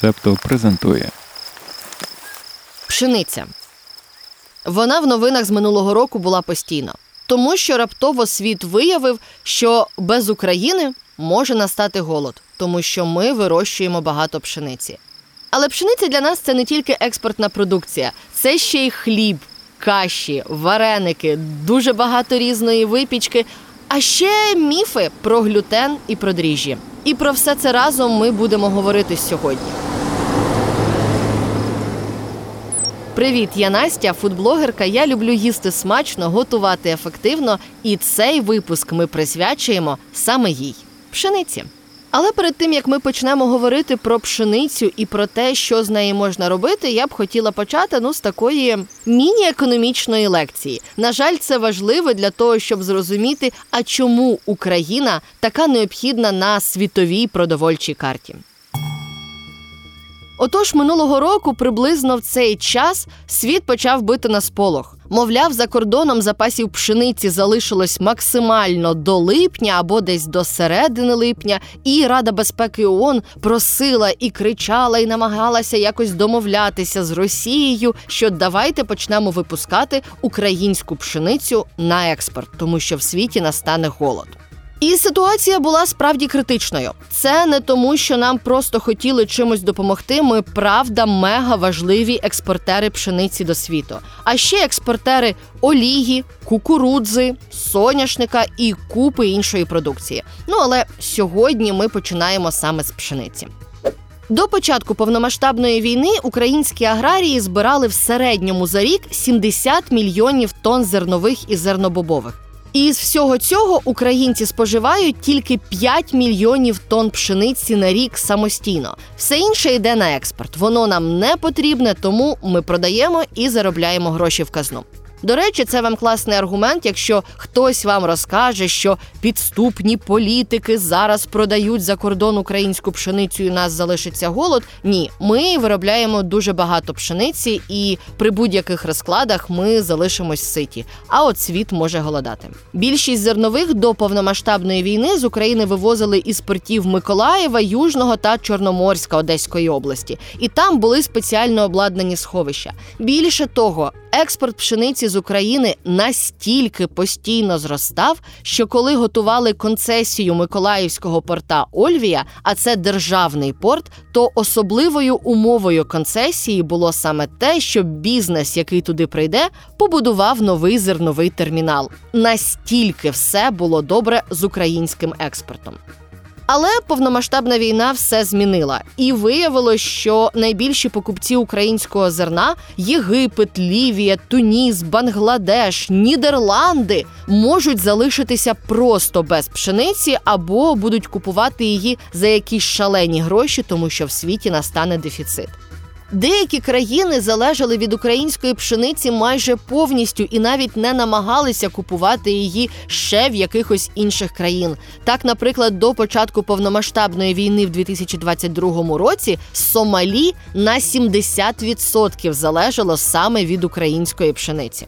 Септо презентує Пшениця. Вона в новинах з минулого року була постійно, тому що раптово світ виявив, що без України може настати голод, тому що ми вирощуємо багато пшениці. Але пшениця для нас це не тільки експортна продукція, це ще й хліб, каші, вареники, дуже багато різної випічки, а ще міфи про глютен і про дріжджі. І про все це разом ми будемо говорити сьогодні. Привіт, я Настя, фудблогерка. Я люблю їсти смачно, готувати ефективно, і цей випуск ми присвячуємо саме їй пшениці. Але перед тим як ми почнемо говорити про пшеницю і про те, що з неї можна робити, я б хотіла почати ну з такої міні-економічної лекції. На жаль, це важливо для того, щоб зрозуміти, а чому Україна така необхідна на світовій продовольчій карті. Отож, минулого року, приблизно в цей час, світ почав бити на сполох. Мовляв, за кордоном запасів пшениці залишилось максимально до липня або десь до середини липня, і Рада безпеки ООН просила і кричала, і намагалася якось домовлятися з Росією, що давайте почнемо випускати українську пшеницю на експорт, тому що в світі настане голод. І ситуація була справді критичною. Це не тому, що нам просто хотіли чимось допомогти. Ми правда мега важливі експортери пшениці до світу. А ще експортери олії, кукурудзи, соняшника і купи іншої продукції. Ну але сьогодні ми починаємо саме з пшениці. До початку повномасштабної війни українські аграрії збирали в середньому за рік 70 мільйонів тонн зернових і зернобобових. І з всього цього українці споживають тільки 5 мільйонів тонн пшениці на рік самостійно. Все інше йде на експорт. Воно нам не потрібне, тому ми продаємо і заробляємо гроші в казну. До речі, це вам класний аргумент, якщо хтось вам розкаже, що підступні політики зараз продають за кордон українську пшеницю, і нас залишиться голод. Ні, ми виробляємо дуже багато пшениці, і при будь-яких розкладах ми залишимось ситі. А от світ може голодати. Більшість зернових до повномасштабної війни з України вивозили із портів Миколаєва, Южного та Чорноморська Одеської області, і там були спеціально обладнані сховища. Більше того, експорт пшениці з України настільки постійно зростав, що коли готували концесію Миколаївського порта Ольвія, а це державний порт, то особливою умовою концесії було саме те, щоб бізнес, який туди прийде, побудував новий зерновий термінал. Настільки все було добре з українським експортом. Але повномасштабна війна все змінила, і виявилось, що найбільші покупці українського зерна Єгипет, Лівія, Туніс, Бангладеш, Нідерланди можуть залишитися просто без пшениці або будуть купувати її за якісь шалені гроші, тому що в світі настане дефіцит. Деякі країни залежали від української пшениці майже повністю і навіть не намагалися купувати її ще в якихось інших країн. Так, наприклад, до початку повномасштабної війни в 2022 році Сомалі на 70% залежало саме від української пшениці.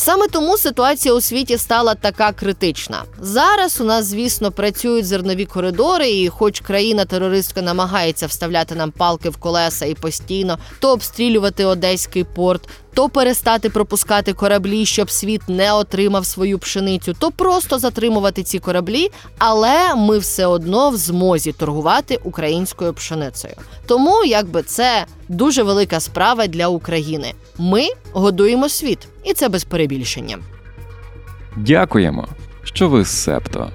Саме тому ситуація у світі стала така критична. Зараз у нас, звісно, працюють зернові коридори, і, хоч країна-терористка намагається вставляти нам палки в колеса і постійно то обстрілювати одеський порт, то перестати пропускати кораблі, щоб світ не отримав свою пшеницю, то просто затримувати ці кораблі, але ми все одно в змозі торгувати українською пшеницею. Тому якби це дуже велика справа для України. Ми годуємо світ, і це без перебільшення. Дякуємо, що ви септо.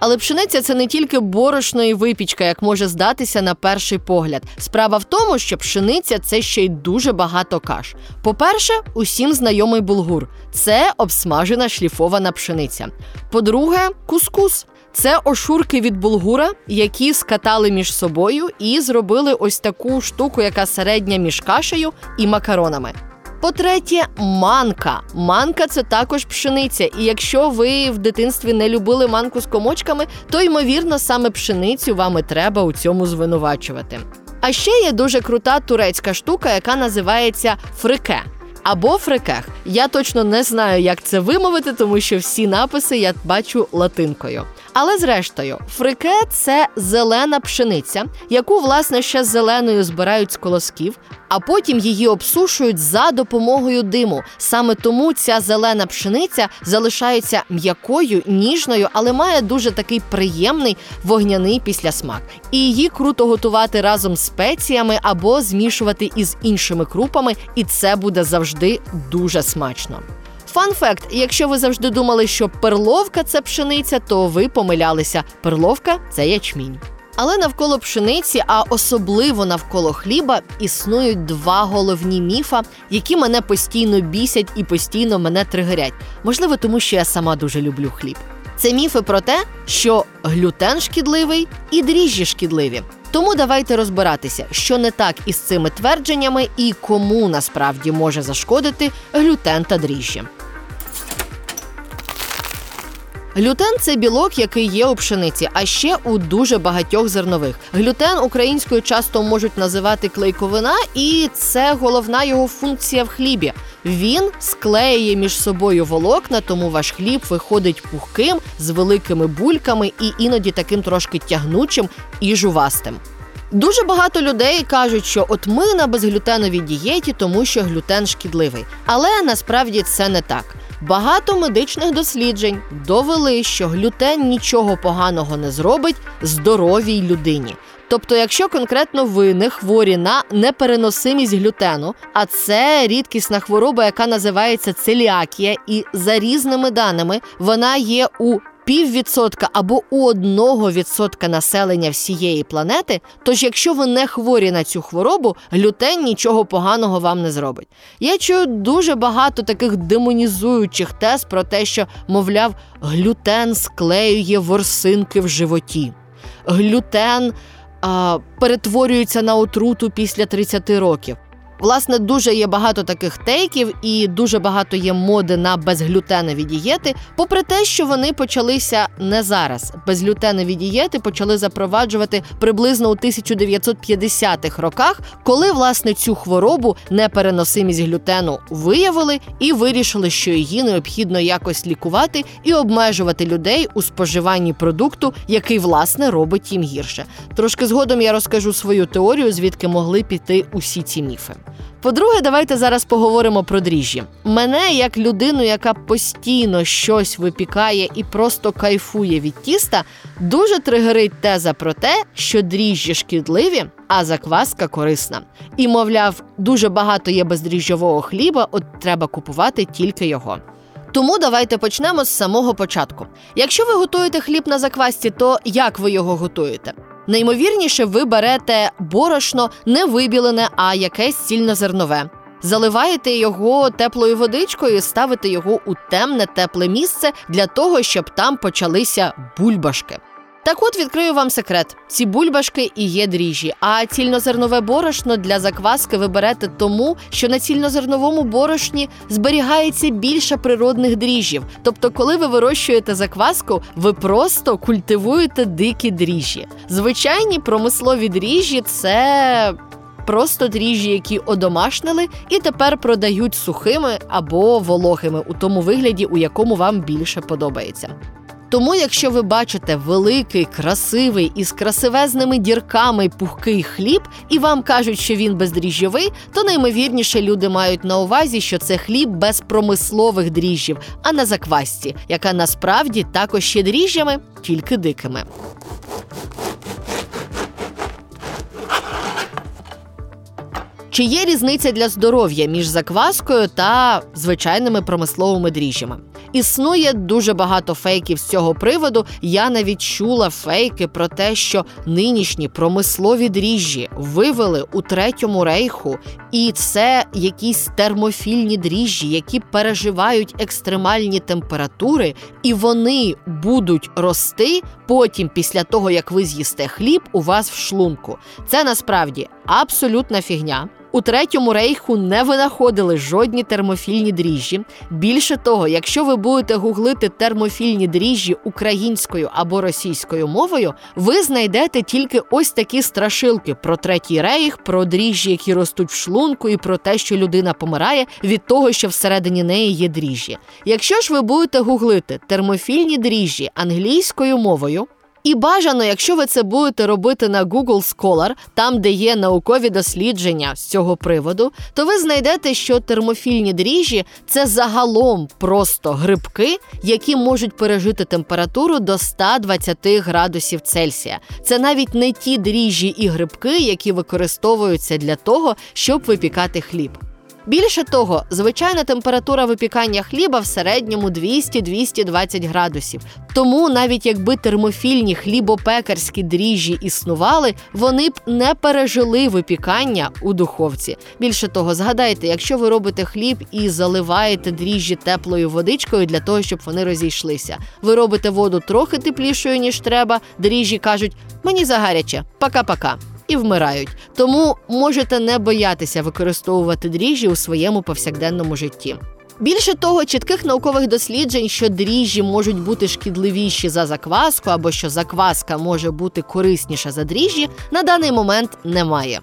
Але пшениця це не тільки борошно і випічка, як може здатися на перший погляд. Справа в тому, що пшениця це ще й дуже багато каш. По-перше, усім знайомий булгур це обсмажена шліфована пшениця. По-друге, кускус. Це ошурки від булгура, які скатали між собою і зробили ось таку штуку, яка середня між кашею і макаронами. По-третє, манка. Манка це також пшениця. І якщо ви в дитинстві не любили манку з комочками, то ймовірно саме пшеницю вам і треба у цьому звинувачувати. А ще є дуже крута турецька штука, яка називається фрике. Або фрикех. Я точно не знаю, як це вимовити, тому що всі написи я бачу латинкою. Але зрештою, фрике це зелена пшениця, яку власне ще зеленою збирають з колосків, а потім її обсушують за допомогою диму. Саме тому ця зелена пшениця залишається м'якою, ніжною, але має дуже такий приємний вогняний післясмак. І її круто готувати разом з спеціями або змішувати із іншими крупами, і це буде завжди дуже смачно. Фан факт: якщо ви завжди думали, що перловка це пшениця, то ви помилялися. Перловка це ячмінь. Але навколо пшениці, а особливо навколо хліба, існують два головні міфа, які мене постійно бісять і постійно мене тригерять. Можливо, тому що я сама дуже люблю хліб. Це міфи про те, що глютен шкідливий і дріжджі шкідливі. Тому давайте розбиратися, що не так із цими твердженнями і кому насправді може зашкодити глютен та дріжджі. Глютен це білок, який є у пшениці, а ще у дуже багатьох зернових. Глютен українською часто можуть називати клейковина, і це головна його функція в хлібі. Він склеює між собою волокна, тому ваш хліб виходить пухким з великими бульками і іноді таким трошки тягнучим і жувастим. Дуже багато людей кажуть, що от ми на безглютеновій дієті, тому що глютен шкідливий. Але насправді це не так. Багато медичних досліджень довели, що глютен нічого поганого не зробить здоровій людині. Тобто, якщо конкретно ви не хворі на непереносимість глютену, а це рідкісна хвороба, яка називається целіакія, і за різними даними вона є у піввідсотка або у одного відсотка населення всієї планети. Тож, якщо ви не хворі на цю хворобу, глютен нічого поганого вам не зробить. Я чую дуже багато таких демонізуючих тез про те, що, мовляв, глютен склеює ворсинки в животі. Глютен а, перетворюється на отруту після 30 років. Власне, дуже є багато таких тейків і дуже багато є моди на безглютенові дієти. Попри те, що вони почалися не зараз. Безглютенові дієти почали запроваджувати приблизно у 1950-х роках, коли власне цю хворобу непереносимість глютену виявили і вирішили, що її необхідно якось лікувати і обмежувати людей у споживанні продукту, який власне робить їм гірше. Трошки згодом я розкажу свою теорію, звідки могли піти усі ці міфи. По-друге, давайте зараз поговоримо про дріжджі. Мене, як людину, яка постійно щось випікає і просто кайфує від тіста, дуже тригерить теза про те, що дріжджі шкідливі, а закваска корисна. І, мовляв, дуже багато є бездріжджового хліба, от треба купувати тільки його. Тому давайте почнемо з самого початку. Якщо ви готуєте хліб на заквасці, то як ви його готуєте? Наймовірніше, ви берете борошно не вибілене, а якесь сільнозернове. Заливаєте його теплою водичкою, ставите його у темне тепле місце для того, щоб там почалися бульбашки. Так от відкрию вам секрет: ці бульбашки і є дріжджі. А цільнозернове борошно для закваски ви берете тому, що на цільнозерновому борошні зберігається більше природних дріжджів. Тобто, коли ви вирощуєте закваску, ви просто культивуєте дикі дріжджі. Звичайні промислові дріжджі це. Просто дріжджі, які одомашнили, і тепер продають сухими або вологими у тому вигляді, у якому вам більше подобається. Тому, якщо ви бачите великий, красивий із красивезними дірками пухкий хліб, і вам кажуть, що він бездріжджовий, то наймовірніше люди мають на увазі, що це хліб без промислових дріжджів, а на заквасці, яка насправді також є дріжджами, тільки дикими. Чи є різниця для здоров'я між закваскою та звичайними промисловими дріжджами? Існує дуже багато фейків з цього приводу. Я навіть чула фейки про те, що нинішні промислові дріжджі вивели у третьому рейху, і це якісь термофільні дріжджі, які переживають екстремальні температури, і вони будуть рости потім, після того як ви з'їсте хліб, у вас в шлунку. Це насправді абсолютна фігня. У третьому рейху не винаходили жодні термофільні дріжджі. Більше того, якщо ви будете гуглити термофільні дріжджі українською або російською мовою, ви знайдете тільки ось такі страшилки про третій рейх, про дріжджі, які ростуть в шлунку, і про те, що людина помирає від того, що всередині неї є дріжджі. Якщо ж ви будете гуглити термофільні дріжджі англійською мовою. І бажано, якщо ви це будете робити на Google Scholar, там де є наукові дослідження з цього приводу, то ви знайдете, що термофільні дріжджі це загалом просто грибки, які можуть пережити температуру до 120 градусів Цельсія. Це навіть не ті дріжджі і грибки, які використовуються для того, щоб випікати хліб. Більше того, звичайна температура випікання хліба в середньому 200-220 градусів. Тому навіть якби термофільні хлібопекарські дріжджі існували, вони б не пережили випікання у духовці. Більше того, згадайте, якщо ви робите хліб і заливаєте дріжджі теплою водичкою для того, щоб вони розійшлися. Ви робите воду трохи теплішою ніж треба. Дріжджі кажуть, мені загаряче, пока-пока і вмирають. Тому можете не боятися використовувати дріжджі у своєму повсякденному житті. Більше того, чітких наукових досліджень, що дріжджі можуть бути шкідливіші за закваску, або що закваска може бути корисніша за дріжджі, на даний момент немає.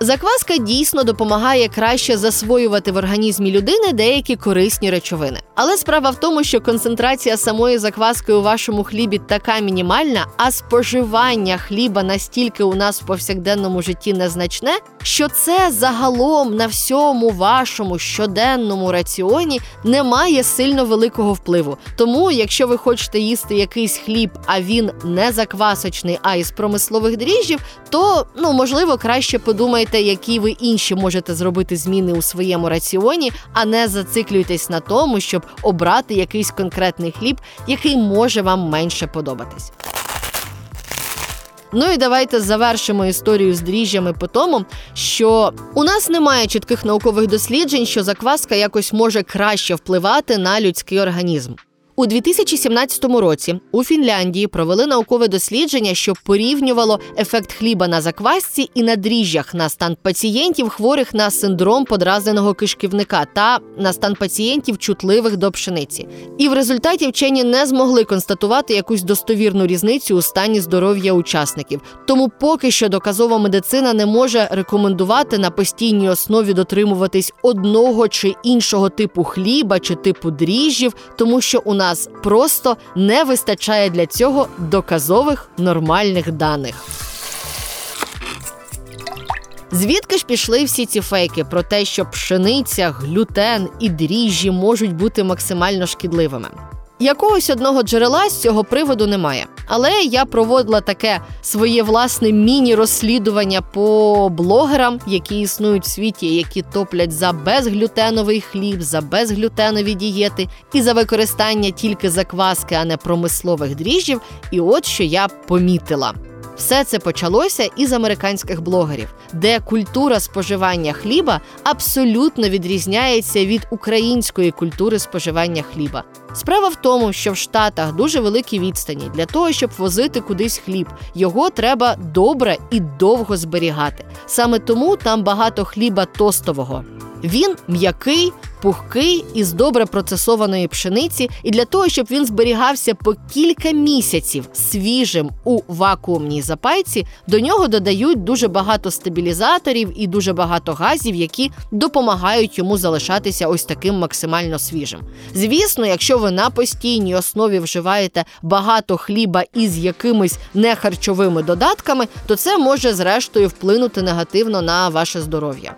Закваска дійсно допомагає краще засвоювати в організмі людини деякі корисні речовини. Але справа в тому, що концентрація самої закваски у вашому хлібі така мінімальна, а споживання хліба настільки у нас в повсякденному житті незначне, що це загалом на всьому вашому щоденному раціоні не має сильно великого впливу. Тому, якщо ви хочете їсти якийсь хліб, а він не заквасочний, а із промислових дріжджів, то ну можливо краще подумайте, які ви інші можете зробити зміни у своєму раціоні, а не зациклюйтесь на тому, щоб обрати якийсь конкретний хліб, який може вам менше подобатись. Ну і давайте завершимо історію з дріжджами по тому, що у нас немає чітких наукових досліджень, що закваска якось може краще впливати на людський організм. У 2017 році у Фінляндії провели наукове дослідження, що порівнювало ефект хліба на заквасці і на дріжджах на стан пацієнтів, хворих на синдром подразненого кишківника та на стан пацієнтів, чутливих до пшениці. І в результаті вчені не змогли констатувати якусь достовірну різницю у стані здоров'я учасників. Тому поки що доказова медицина не може рекомендувати на постійній основі дотримуватись одного чи іншого типу хліба чи типу дріжджів, тому що у нас нас просто не вистачає для цього доказових нормальних даних. Звідки ж пішли всі ці фейки про те, що пшениця, глютен і дріжджі можуть бути максимально шкідливими? Якогось одного джерела з цього приводу немає. Але я проводила таке своє власне міні-розслідування по блогерам, які існують в світі, які топлять за безглютеновий хліб, за безглютенові дієти і за використання тільки закваски, а не промислових дріжджів. І от що я помітила. Все це почалося із американських блогерів, де культура споживання хліба абсолютно відрізняється від української культури споживання хліба. Справа в тому, що в Штатах дуже великі відстані для того, щоб возити кудись хліб. Його треба добре і довго зберігати. Саме тому там багато хліба тостового. Він м'який, пухкий із добре процесованої пшениці, і для того, щоб він зберігався по кілька місяців свіжим у вакуумній запайці, до нього додають дуже багато стабілізаторів і дуже багато газів, які допомагають йому залишатися ось таким максимально свіжим. Звісно, якщо ви на постійній основі вживаєте багато хліба із якимись нехарчовими додатками, то це може зрештою вплинути негативно на ваше здоров'я.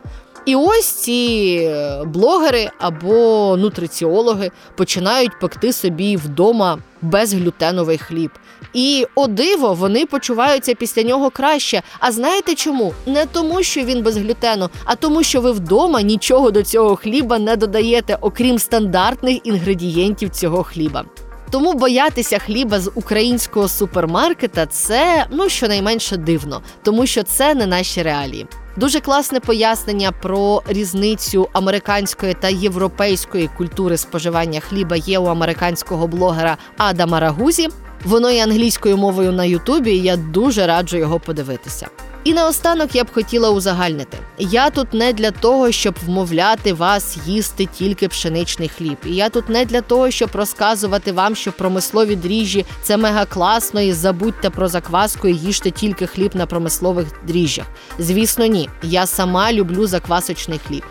І ось ці е, блогери або нутриціологи починають пекти собі вдома безглютеновий хліб. І о диво, вони почуваються після нього краще. А знаєте чому? Не тому, що він без глютену, а тому, що ви вдома нічого до цього хліба не додаєте, окрім стандартних інгредієнтів цього хліба. Тому боятися хліба з українського супермаркета це ну щонайменше дивно, тому що це не наші реалії. Дуже класне пояснення про різницю американської та європейської культури споживання хліба є у американського блогера Адама Рагузі. Воно є англійською мовою на Ютубі. і Я дуже раджу його подивитися. І наостанок я б хотіла узагальнити: я тут не для того, щоб вмовляти вас їсти тільки пшеничний хліб. І я тут не для того, щоб розказувати вам, що промислові дріжджі це мега класно, і забудьте про закваску і їжте тільки хліб на промислових дріжджах. Звісно, ні. Я сама люблю заквасочний хліб.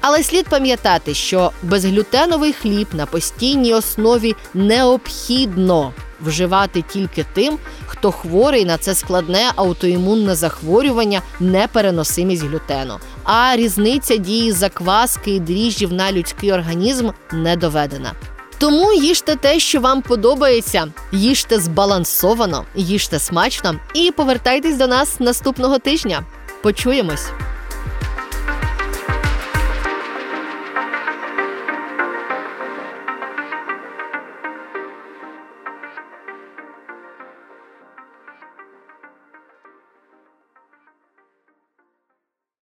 Але слід пам'ятати, що безглютеновий хліб на постійній основі необхідно вживати тільки тим, хто хворий на це складне аутоімунне захворювання, непереносимість глютену. А різниця дії закваски і дріжджів на людський організм не доведена. Тому їжте те, що вам подобається, їжте збалансовано, їжте смачно і повертайтесь до нас наступного тижня. Почуємось.